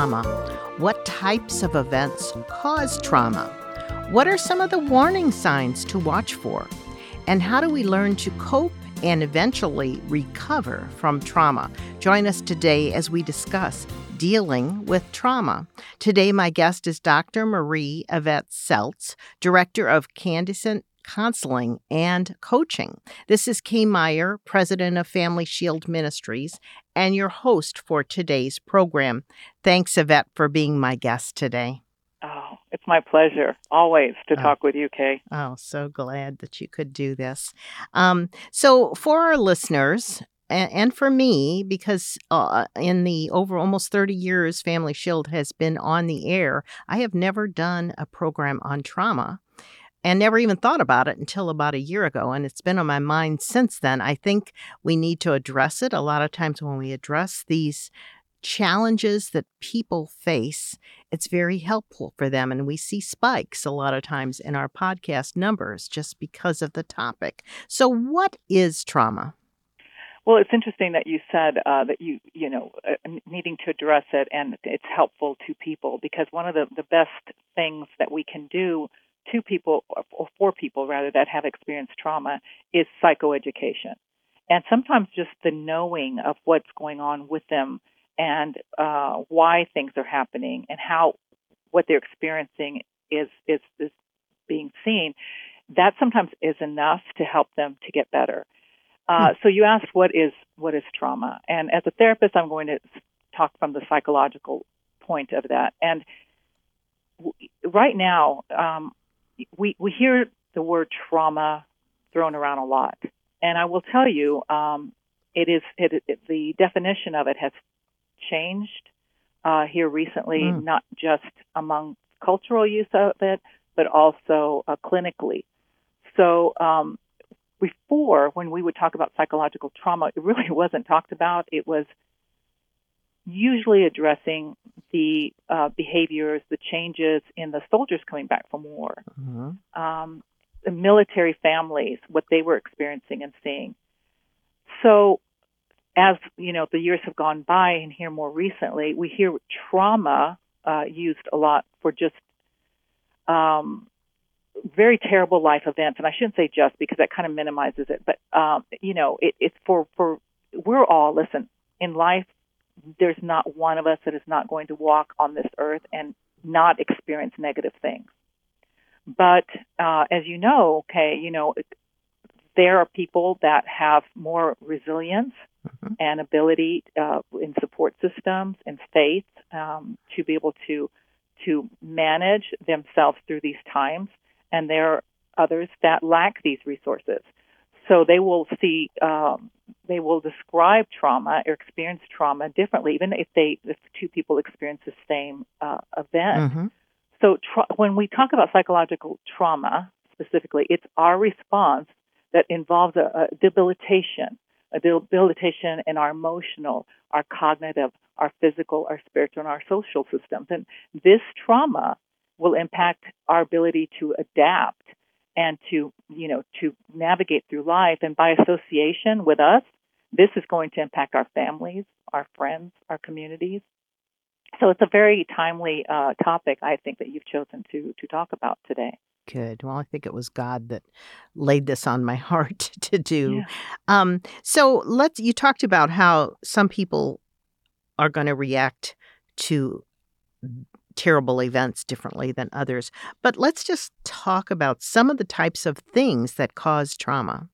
trauma. What types of events cause trauma? What are some of the warning signs to watch for? And how do we learn to cope and eventually recover from trauma? Join us today as we discuss dealing with trauma. Today, my guest is Dr. Marie Yvette Seltz, Director of Candescent counseling and coaching. This is Kay Meyer, president of Family Shield Ministries, and your host for today's program. Thanks, Yvette, for being my guest today. Oh, it's my pleasure always to oh. talk with you, Kay. Oh, so glad that you could do this. Um, so, for our listeners, and, for me, because uh, in the over almost 30 years Family Shield has been on the air, I have never done a program on trauma and never even thought about it until about a year ago. And it's been on my mind since then. I think we need to address it. A lot of times when we address these challenges that people face, it's very helpful for them. And we see spikes a lot of times in our podcast numbers just because of the topic. So, what is trauma? Well, it's interesting that you said uh, that you, you know, uh, needing to address it and it's helpful to people because one of the, the best things that we can do to people or for people rather that have experienced trauma is psychoeducation. And sometimes just the knowing of what's going on with them and uh, why things are happening and how what they're experiencing is, is is being seen. That sometimes is enough to help them to get better. Uh, hmm. so you asked what is what is trauma, and as a therapist, I'm going to talk from the psychological point of that. And w- right now, um, we we hear the word trauma thrown around a lot, and I will tell you, um, it is it, it, the definition of it has changed uh, here recently, mm. not just among cultural use of it, but also uh, clinically. So um, before, when we would talk about psychological trauma, it really wasn't talked about. It was usually addressing the uh, behaviors, the changes in the soldiers coming back from war, mm-hmm. um, the military families, what they were experiencing and seeing. So, as you know, the years have gone by, and here more recently, we hear trauma uh, used a lot for just um, very terrible life events, and I shouldn't say just because that kind of minimizes it, but um, you know, it, it's for for we're all listen in life there's not one of us that is not going to walk on this earth and not experience negative things. But uh, as you know, okay, you know, there are people that have more resilience mm-hmm. and ability uh, in support systems and faith um, to be able to to manage themselves through these times, and there are others that lack these resources. So they will see um, they will describe trauma or experience trauma differently, even if they if two people experience the same uh, event. Mm-hmm. So tra- when we talk about psychological trauma specifically, it's our response that involves a, a debilitation, a debilitation in our emotional, our cognitive, our physical, our spiritual, and our social systems. And this trauma will impact our ability to adapt and to you know to navigate through life. And by association with us this is going to impact our families our friends our communities. So it's a very timely uh, topic i think that you've chosen to to talk about today. Good. Well i think it was god that laid this on my heart to do. Yeah. um, so let's you talked about how some people are going to react to terrible events differently than others. But let's just talk about some of the types of things that cause trauma.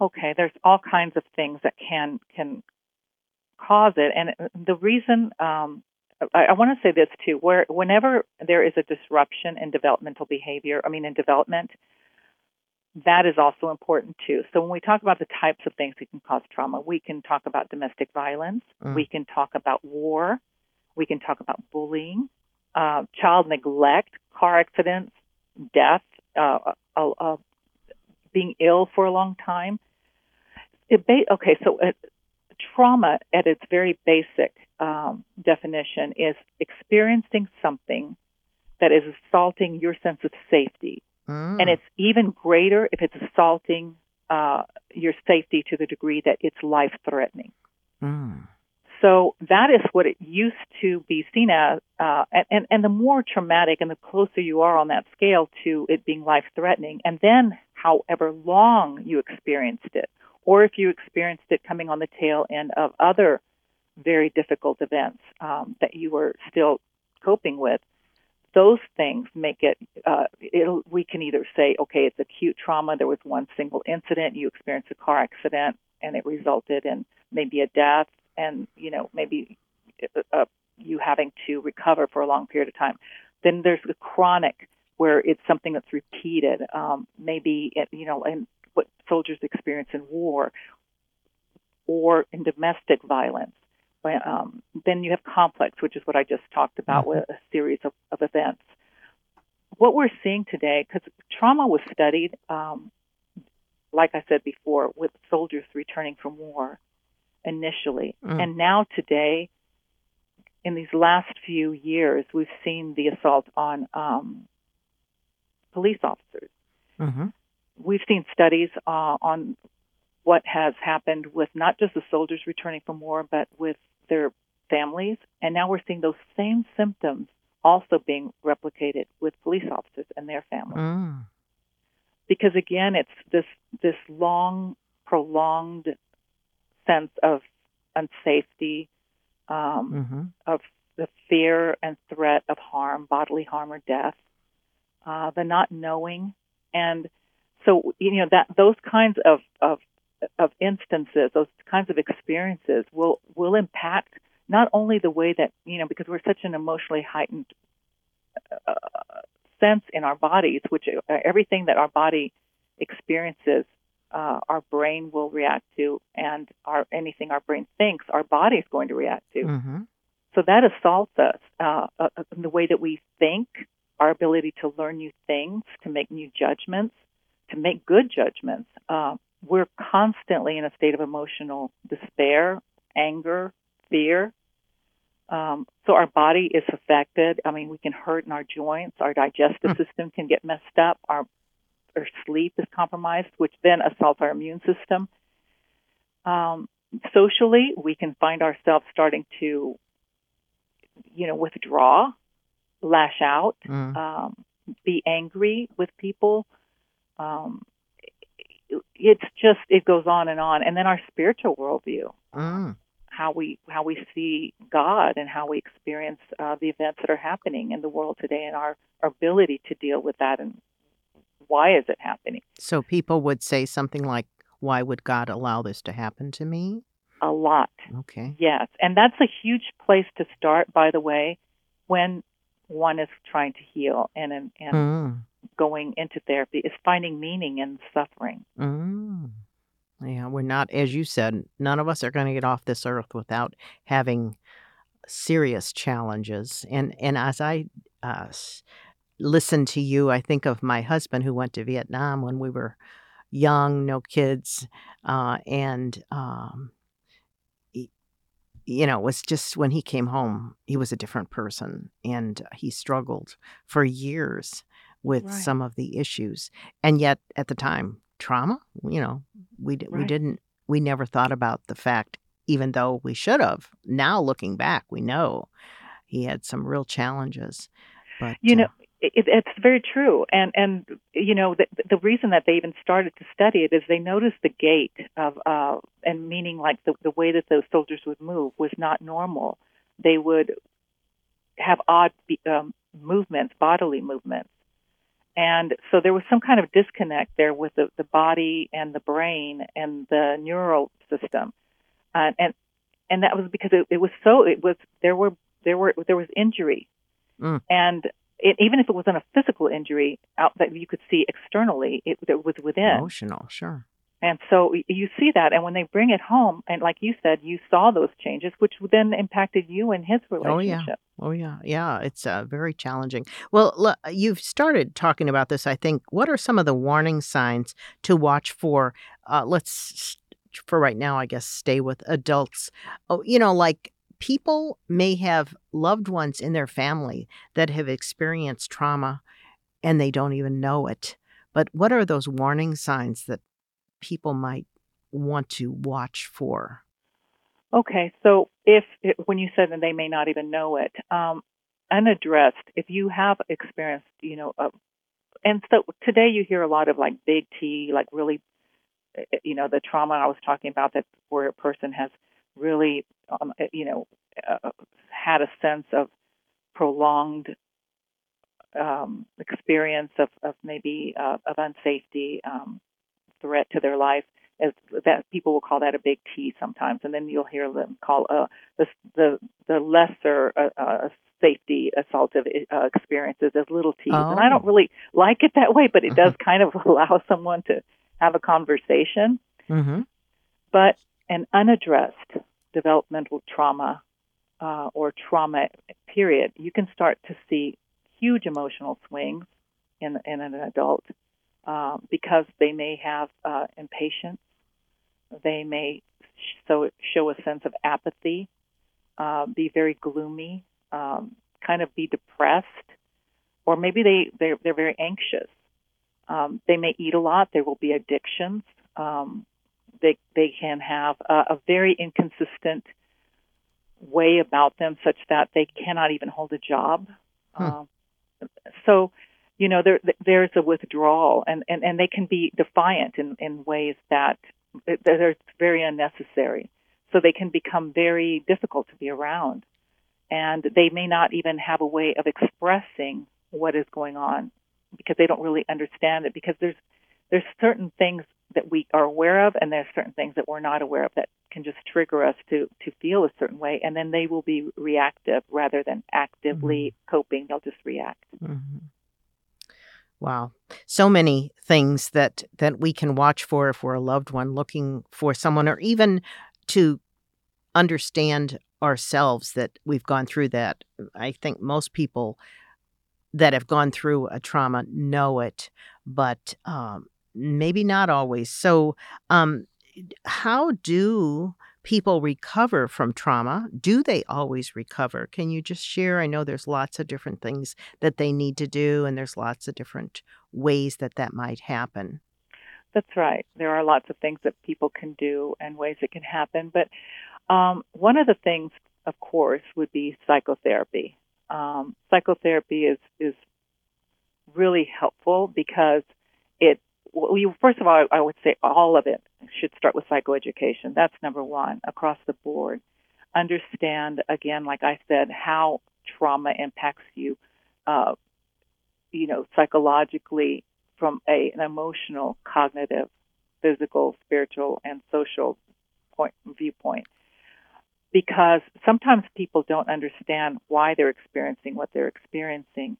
Okay, there's all kinds of things that can can cause it, and uh, the reason um, I, I want to say this too: where whenever there is a disruption in developmental behavior, I mean in development, that is also important too. So when we talk about the types of things that can cause trauma, we can talk about domestic violence, mm. we can talk about war, we can talk about bullying, uh, child neglect, car accidents, death, uh, uh, uh being ill for a long time. Ba- okay, so uh, trauma at its very basic um, definition is experiencing something that is assaulting your sense of safety. Mm. And it's even greater if it's assaulting uh, your safety to the degree that it's life threatening. Mm. So that is what it used to be seen as, uh, and, and the more traumatic and the closer you are on that scale to it being life threatening, and then however long you experienced it, or if you experienced it coming on the tail end of other very difficult events um, that you were still coping with, those things make it, uh, we can either say, okay, it's acute trauma. There was one single incident. You experienced a car accident and it resulted in maybe a death and, you know, maybe uh, uh, you having to recover for a long period of time. Then there's the chronic where it's something that's repeated. Um, maybe, it, you know, in what soldiers experience in war or in domestic violence um, then you have complex, which is what I just talked about mm-hmm. with a series of, of events. What we're seeing today, because trauma was studied, um, like I said before, with soldiers returning from war initially. Mm. And now today, in these last few years, we've seen the assault on um, police officers. Mm-hmm. We've seen studies uh, on what has happened with not just the soldiers returning from war, but with their families. And now we're seeing those same symptoms also being replicated with police officers and their families. Mm. Because again, it's this this long, prolonged sense of unsafety, um, mm-hmm. of the fear and threat of harm, bodily harm or death, uh, the not knowing, and so you know that those kinds of, of of instances, those kinds of experiences will will impact not only the way that you know because we're such an emotionally heightened uh, sense in our bodies, which uh, everything that our body experiences, uh, our brain will react to, and our anything our brain thinks, our body is going to react to. Mm-hmm. So that assaults us uh, uh, in the way that we think, our ability to learn new things, to make new judgments, to make good judgments. Uh, we're constantly in a state of emotional despair, anger, fear. Um, so our body is affected. I mean, we can hurt in our joints. Our digestive mm. system can get messed up. Our, our sleep is compromised, which then assaults our immune system. Um, socially, we can find ourselves starting to, you know, withdraw, lash out, mm. um, be angry with people. Um, it's just it goes on and on and then our spiritual worldview mm. how we how we see god and how we experience uh, the events that are happening in the world today and our, our ability to deal with that and why is it happening so people would say something like why would god allow this to happen to me a lot okay yes and that's a huge place to start by the way when one is trying to heal and and, mm going into therapy is finding meaning in suffering. Mm. Yeah, we're not, as you said, none of us are going to get off this earth without having serious challenges. And and as I uh, listen to you, I think of my husband who went to Vietnam when we were young, no kids, uh, and um, he, you know, it was just when he came home, he was a different person, and he struggled for years with right. some of the issues. And yet at the time, trauma, you know, we right. we didn't we never thought about the fact even though we should have. Now looking back, we know he had some real challenges. But you know, uh, it, it's very true, and and you know the, the reason that they even started to study it is they noticed the gait of uh, and meaning like the the way that those soldiers would move was not normal. They would have odd um, movements, bodily movements, and so there was some kind of disconnect there with the, the body and the brain and the neural system. Uh, and and that was because it, it was so it was there were there were there was injury. Mm. And it, even if it wasn't a physical injury out that you could see externally, it, it was within. Emotional, sure. And so you see that, and when they bring it home, and like you said, you saw those changes, which then impacted you and his relationship. Oh yeah, oh yeah, yeah. It's uh, very challenging. Well, look, you've started talking about this. I think. What are some of the warning signs to watch for? Uh, let's, for right now, I guess, stay with adults. Oh, you know, like people may have loved ones in their family that have experienced trauma, and they don't even know it. But what are those warning signs that people might want to watch for? Okay, so if it, when you said that they may not even know it, um, unaddressed, if you have experienced, you know, uh, and so today you hear a lot of like big T, like really, eh, eh, you know, the trauma I was talking about that where a person has really, um, eh, you know, uh, had a sense of prolonged um, experience of, of maybe uh, of unsafety, um, threat to their life as that people will call that a big T sometimes, and then you'll hear them call uh, the the the lesser uh, uh, safety assaultive uh, experiences as little T's, oh. and I don't oh. really like it that way, but it does kind of allow someone to have a conversation. Mm-hmm. But an unaddressed developmental trauma uh, or trauma period, you can start to see huge emotional swings in in an adult. Uh, because they may have uh, impatience they may so show a sense of apathy, uh, be very gloomy, um, kind of be depressed, or maybe they they're, they're very anxious. Um, they may eat a lot. There will be addictions. Um, they they can have a, a very inconsistent way about them, such that they cannot even hold a job. Hmm. Uh, so, you know, there there's a withdrawal, and, and, and they can be defiant in, in ways that they're very unnecessary. So they can become very difficult to be around. And they may not even have a way of expressing what is going on because they don't really understand it because there's there's certain things that we are aware of and there are certain things that we're not aware of that can just trigger us to to feel a certain way and then they will be reactive rather than actively mm-hmm. coping they'll just react mm-hmm. Wow. So many things that that we can watch for if we're a loved one looking for someone or even to understand ourselves that we've gone through that. I think most people that have gone through a trauma know it, but um, maybe not always. So, um, how do people recover from trauma? Do they always recover? Can you just share? I know there's lots of different things that they need to do, and there's lots of different ways that that might happen. That's right. There are lots of things that people can do and ways it can happen. But um, one of the things, of course, would be psychotherapy. Um, psychotherapy is is really helpful because it well, you, first of all, I would say all of it should start with psychoeducation. That's number one across the board. Understand, again, like I said, how trauma impacts you, uh, you know, psychologically from a, an emotional, cognitive, physical, spiritual, and social point viewpoint. Because sometimes people don't understand why they're experiencing what they're experiencing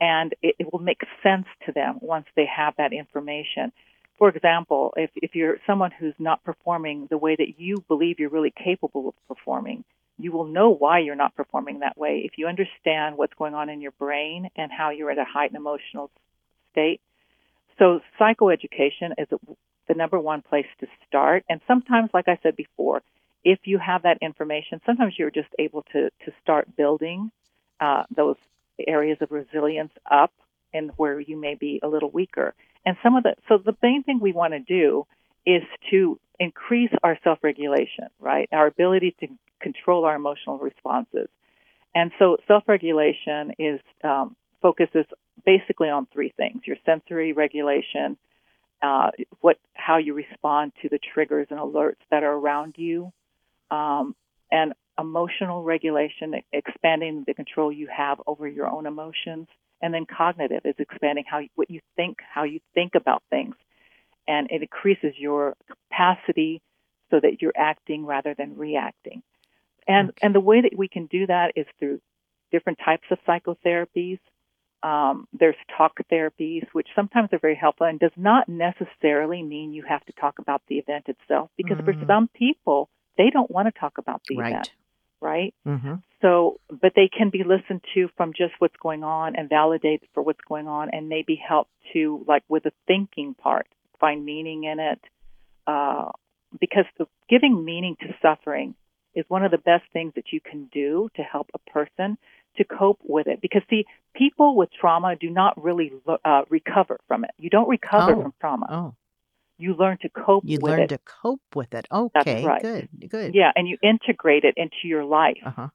and it, it will make sense to them once they have that information. For example, if, if you're someone who's not performing the way that you believe you're really capable of performing, you will know why you're not performing that way. If you understand what's going on in your brain and how you're at a heightened emotional state. So psychoeducation is the number one place to start. And sometimes, like I said before, if you have that information, sometimes you're just able to, to start building uh, those areas of resilience up and where you may be a little weaker. And some of the, so the main thing we want to do is to increase our self regulation, right? Our ability to control our emotional responses. And so self regulation is, um, focuses basically on three things your sensory regulation, uh, what, how you respond to the triggers and alerts that are around you, um, and emotional regulation, expanding the control you have over your own emotions, and then cognitive is expanding how what you think, how you think about things, and it increases your capacity so that you're acting rather than reacting. And okay. and the way that we can do that is through different types of psychotherapies. Um, there's talk therapies, which sometimes are very helpful and does not necessarily mean you have to talk about the event itself, because mm. for some people, they don't want to talk about the right. event right? Mm-hmm. So, but they can be listened to from just what's going on and validated for what's going on and maybe help to, like with the thinking part, find meaning in it. Uh, because the, giving meaning to suffering is one of the best things that you can do to help a person to cope with it. Because see, people with trauma do not really uh, recover from it. You don't recover oh. from trauma. Oh. You learn to cope You with learn it. to cope with it. Okay, right. good, good. Yeah, and you integrate it into your life. Uh-huh.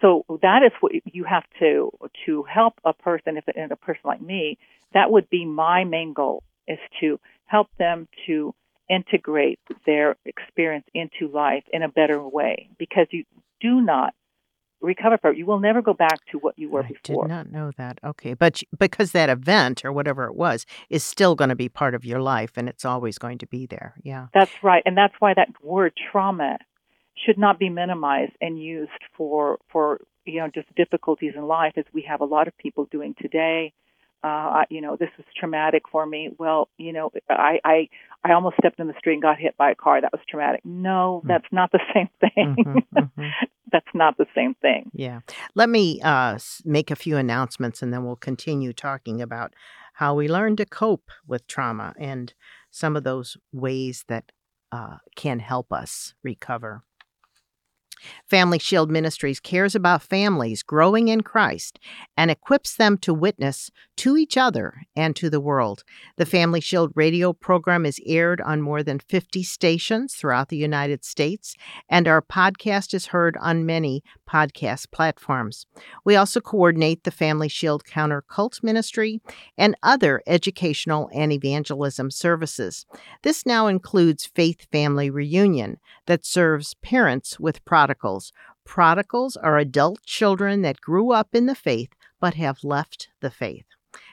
So that is what you have to to help a person. If and a person like me, that would be my main goal is to help them to integrate their experience into life in a better way. Because you do not recover from it. You will never go back to what you were I before. I did not know that. Okay, but because that event or whatever it was is still going to be part of your life, and it's always going to be there. Yeah. That's right, and that's why that word trauma should not be minimized and used for for you know just difficulties in life, as we have a lot of people doing today. Uh, you know, this was traumatic for me. Well, you know, I I I almost stepped in the street and got hit by a car. That was traumatic. No, Hmm. that's not the same thing. Mhm, mhm. That's not the same thing. Yeah. Let me uh, make a few announcements and then we'll continue talking about how we learn to cope with trauma and some of those ways that uh, can help us recover. Family Shield Ministries cares about families growing in Christ and equips them to witness to each other and to the world. The Family Shield radio program is aired on more than 50 stations throughout the United States, and our podcast is heard on many podcast platforms. We also coordinate the Family Shield Counter Cult Ministry and other educational and evangelism services. This now includes Faith Family Reunion that serves parents with prodigals. Prodigals are adult children that grew up in the faith but have left the faith.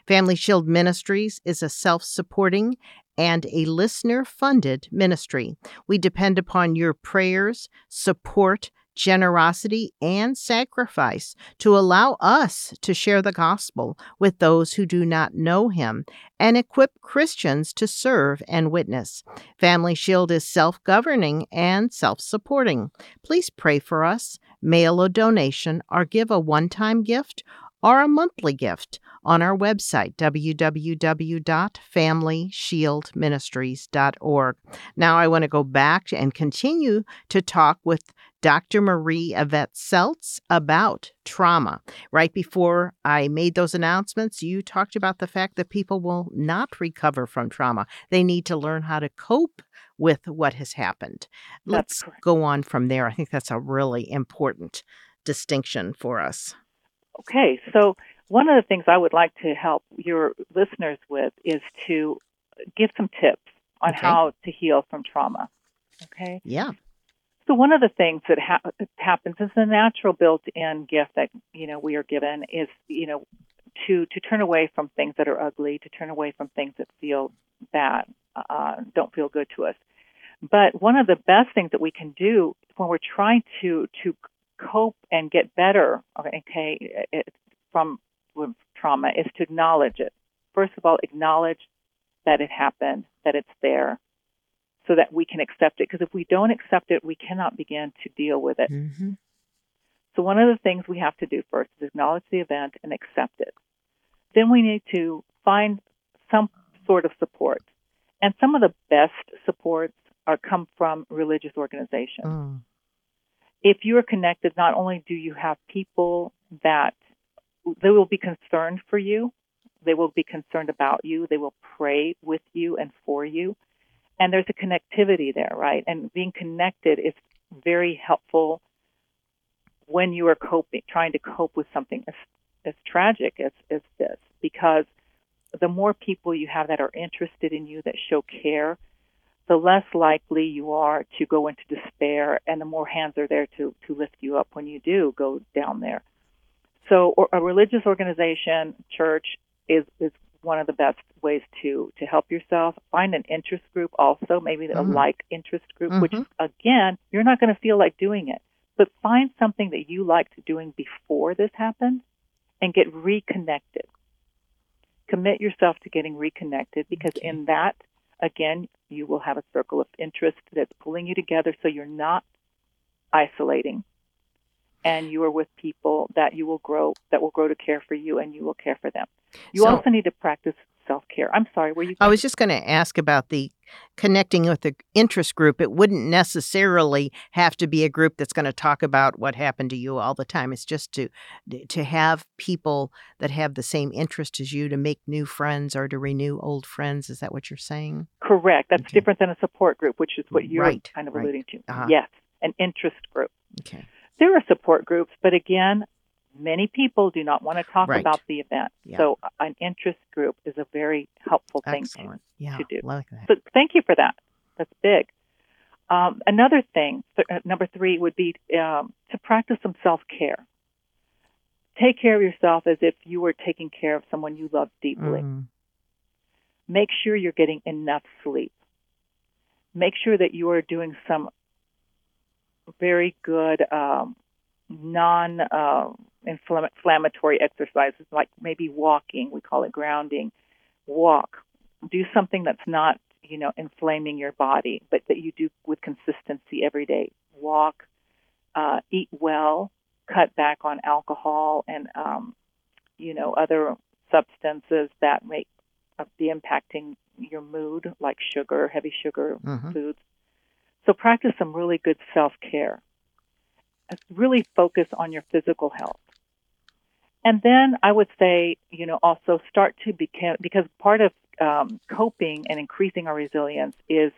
Family Shield Ministries is a self supporting and a listener funded ministry. We depend upon your prayers, support, generosity, and sacrifice to allow us to share the gospel with those who do not know Him and equip Christians to serve and witness. Family Shield is self governing and self supporting. Please pray for us, mail a donation, or give a one time gift or a monthly gift on our website, www.familyshieldministries.org. Now, I want to go back and continue to talk with Dr. Marie Yvette Seltz about trauma. Right before I made those announcements, you talked about the fact that people will not recover from trauma. They need to learn how to cope with what has happened. Let's go on from there. I think that's a really important distinction for us. Okay, so one of the things I would like to help your listeners with is to give some tips on Okay. how to heal from trauma. Okay, Yeah. So one of the things that ha- happens is the natural built-in gift that you know we are given is you know to to turn away from things that are ugly, to turn away from things that feel bad, uh, don't feel good to us. But one of the best things that we can do when we're trying to to cope and get better, okay, it, from trauma is to acknowledge it. First of all, acknowledge that it happened, that it's there, so that we can accept it. Because if we don't accept it, we cannot begin to deal with it. hmm So one of the things we have to do first is acknowledge the event and accept it. Then we need to find some sort of support. And some of the best supports are come from religious organizations. Mm. If you are connected, not only do you have people that they will be concerned for you, they will be concerned about you, they will pray with you and for you. And there's a connectivity there, right? And being connected is very helpful when you are coping, trying to cope with something as, as tragic as, as this, because the more people you have that are interested in you, that show care, the less likely you are to go into despair, and the more hands are there to, to lift you up when you do go down there. So, a religious organization, church, is is one of the best ways to to help yourself. Find an interest group, also maybe a Mhm. like interest group, which Mhm. again, you're not going to feel like doing it, but find something that you liked doing before this happened, and get reconnected. Commit yourself to getting reconnected because Okay. in that, again, you will have a circle of interest that's pulling you together, so you're not isolating and you are with people that you will grow that will grow to care for you and you will care for them. You So- also need to practice self care. I'm sorry, were you? I was just going to ask about the connecting with the interest group. It wouldn't necessarily have to be a group that's going to talk about what happened to you all the time. It's just to to have people that have the same interest as you to make new friends or to renew old friends. Is that what you're saying? Correct. That's Okay. different than a support group, which is what you're Right, kind of right. alluding to. Uh-huh. Yes, an interest group. Okay. There are support groups, but again, many people do not want to talk Right. about the event. Yeah. So an interest group is a very helpful thing to Excellent. Yeah. to do. Like that. So thank you for that. That's big. Um, another thing, th- uh, number three, would be um, to practice some self care. Take care of yourself as if you were taking care of someone you love deeply. Mm, Make sure you're getting enough sleep. Make sure that you are doing some very good um, non uh, inflammatory exercises, like maybe walking. We call it grounding. Walk. Do something that's not, you know, inflaming your body, but that you do with consistency every day. Walk. Uh, eat well. Cut back on alcohol and, um, you know, other substances that make uh, be impacting your mood, like sugar, heavy sugar mhm. foods. So practice some really good self care. Really focus on your physical health. And then I would say, you know, also start to become, because part of um, coping and increasing our resilience is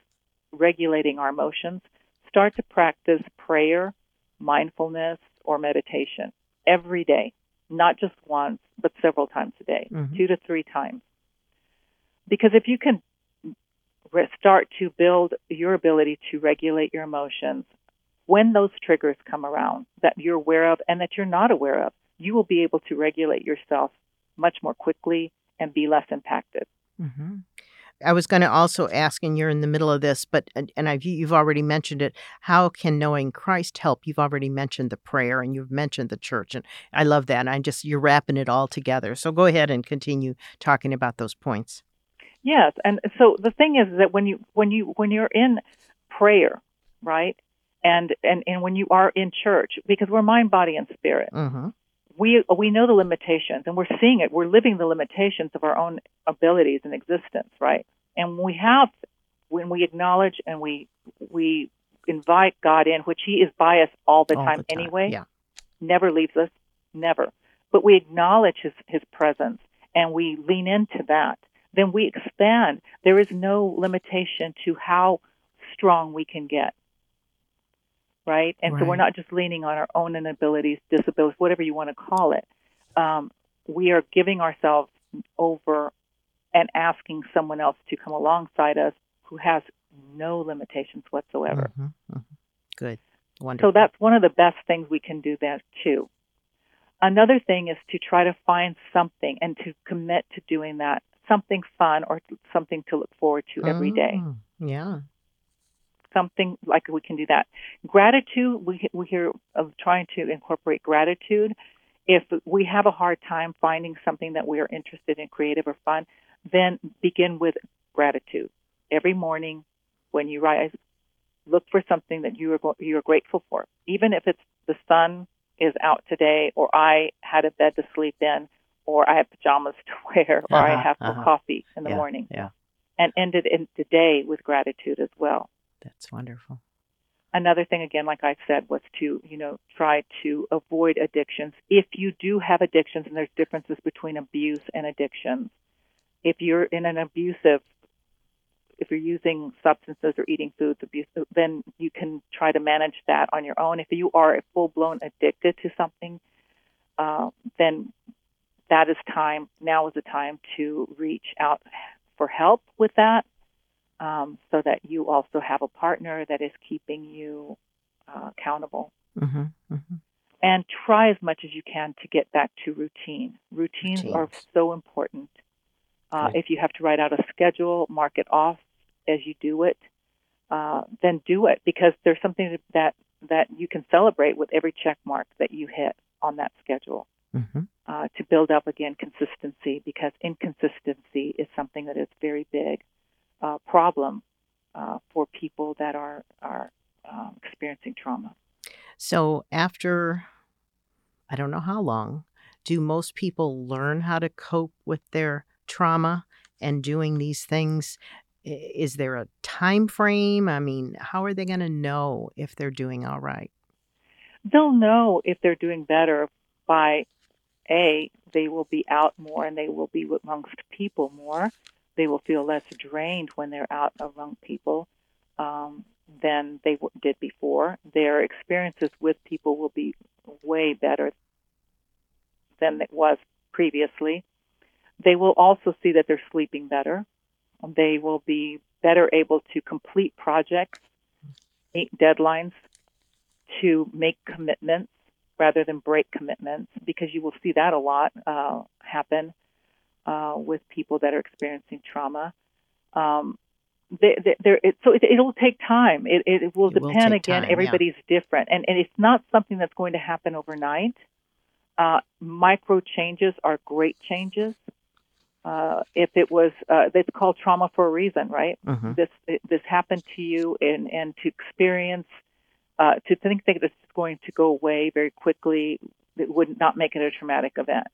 regulating our emotions. Start to practice prayer, mindfulness, or meditation every day, not just once, but several times a day, Mhm. two to three times. Because if you can re- start to build your ability to regulate your emotions when those triggers come around that you're aware of and that you're not aware of, you will be able to regulate yourself much more quickly and be less impacted. hmm I was going to also ask, and you're in the middle of this, but and and I've you've already mentioned it. How can knowing Christ help? You've already mentioned the prayer, and you've mentioned the church, and I love that. And I just you're wrapping it all together. So go ahead and continue talking about those points. Yes, and so the thing is that when you when you when you're in prayer, right? And and and when you are in church because we're mind, body and spirit. Mm-hmm. We we know the limitations and we're seeing it. We're living the limitations of our own abilities and existence, right? And we have when we acknowledge and we we invite God in, which He is by us all the, All time, the time, anyway, yeah. never leaves us, never. But we acknowledge His His presence and we lean into that. Then we expand. There is no limitation to how strong we can get right? And so we're not just leaning on our own inabilities, disabilities, whatever you want to call it. Um, we are giving ourselves over and asking someone else to come alongside us who has no limitations whatsoever. Mhm, mhm. Good, wonderful. So that's one of the best things we can do there too. Another thing is to try to find something and to commit to doing that, something fun or something to look forward to every day. Mm, Yeah. Something like we can do that. Gratitude, we we hear of trying to incorporate gratitude. If we have a hard time finding something that we are interested in, creative or fun, then begin with gratitude. Every morning when you rise, look for something that you are you are grateful for. Even if it's the sun is out today, or I had a bed to sleep in, or I have pajamas to wear, or I Uh-huh, have uh-huh. coffee in the yeah, morning, Yeah, and end it in the day with gratitude as well that's wonderful. another thing again like i said was to you know try to avoid addictions. If you do have addictions and there's differences between abuse and addictions if you're in an abusive if you're using substances or eating foods abuse then you can try to manage that on your own. If you are a full blown addicted to something uh, then that is time now is the time to reach out for help with that um, so that you also have a partner that is keeping you uh, accountable. hmm hmm And try as much as you can to get back to routine. Routines, are so important. Uh, if you have to write out a schedule, mark it off as you do it, uh, then do it because there's something that that you can celebrate with every check mark that you hit on that schedule. hmm Uh, to build up again consistency because inconsistency is something that is very big problem uh, for people that are are um, experiencing trauma. So after, I don't know how long, do most people learn how to cope with their trauma and doing these things? Is there a time frame? I mean how are they going to know if they're doing all right? They'll know if they're doing better by a they will be out more and they will be amongst people more they will feel less drained when they're out among people um, than they did before. Their experiences with people will be way better than it was previously. They will also see that they're sleeping better. They will be better able to complete projects meet deadlines to make commitments rather than break commitments because you will see that a lot uh, happen uh, with people that are experiencing trauma. Um, they, they, it, so it, it'll take time. It, it will It depend will again. time, yeah. everybody's different, and, and it's not something that's going to happen overnight. Uh, micro changes are great changes. Uh, if it was, uh, it's called trauma for a reason, right? Mhm. This this happened to you, and and to experience, uh, to think that it's going to go away very quickly, it would not make it a traumatic event.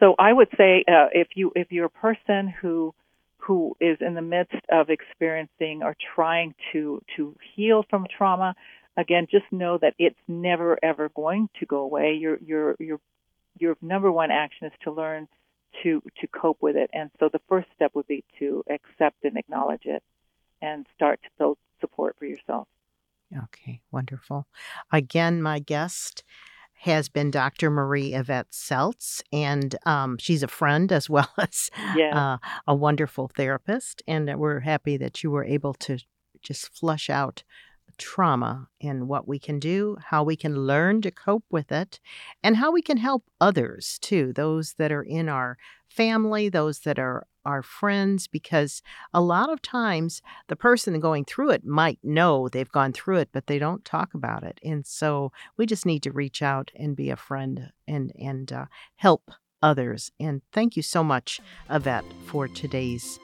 So I would say, uh, if you if you're a person who who is in the midst of experiencing or trying to to heal from trauma, again, just know that it's never ever going to go away. Your your your your number one action is to learn to to cope with it, and so the first step would be to accept and acknowledge it, and start to build support for yourself. Okay, wonderful. Again, my guest has been Dr. Marie Yvette Seltz, and um, she's a friend as well as Yeah. uh, a wonderful therapist. And we're happy that you were able to just flush out trauma and what we can do, how we can learn to cope with it, and how we can help others too, those that are in our family, those that are our friends, because a lot of times the person going through it might know they've gone through it, but they don't talk about it. And so we just need to reach out and be a friend and, and uh, help others. And thank you so much, Yvette, for today's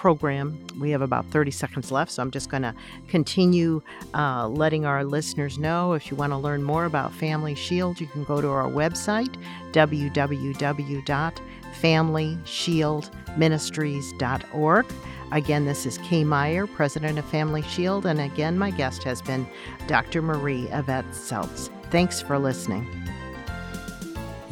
program. We have about 30 seconds left, so I'm just going to continue uh, letting our listeners know. If you want to learn more about Family Shield, you can go to our website, www.familyshieldministries.org. Again, this is Kay Meyer, President of Family Shield, and again, my guest has been Dr. Marie Yvette Seltz. Thanks for listening.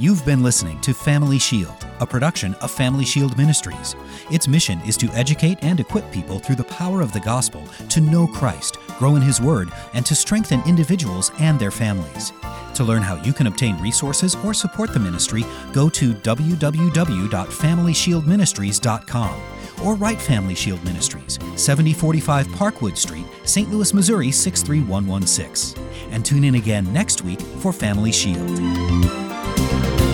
You've been listening to Family Shield, a production of Family Shield Ministries. Its mission is to educate and equip people through the power of the gospel to know Christ, grow in His Word, and to strengthen individuals and their families. To learn how you can obtain resources or support the ministry, go to www.familyshieldministries.com or write Family Shield Ministries, 7045 Parkwood Street, St. Louis, Missouri 63116. And tune in again next week for Family Shield. Bye.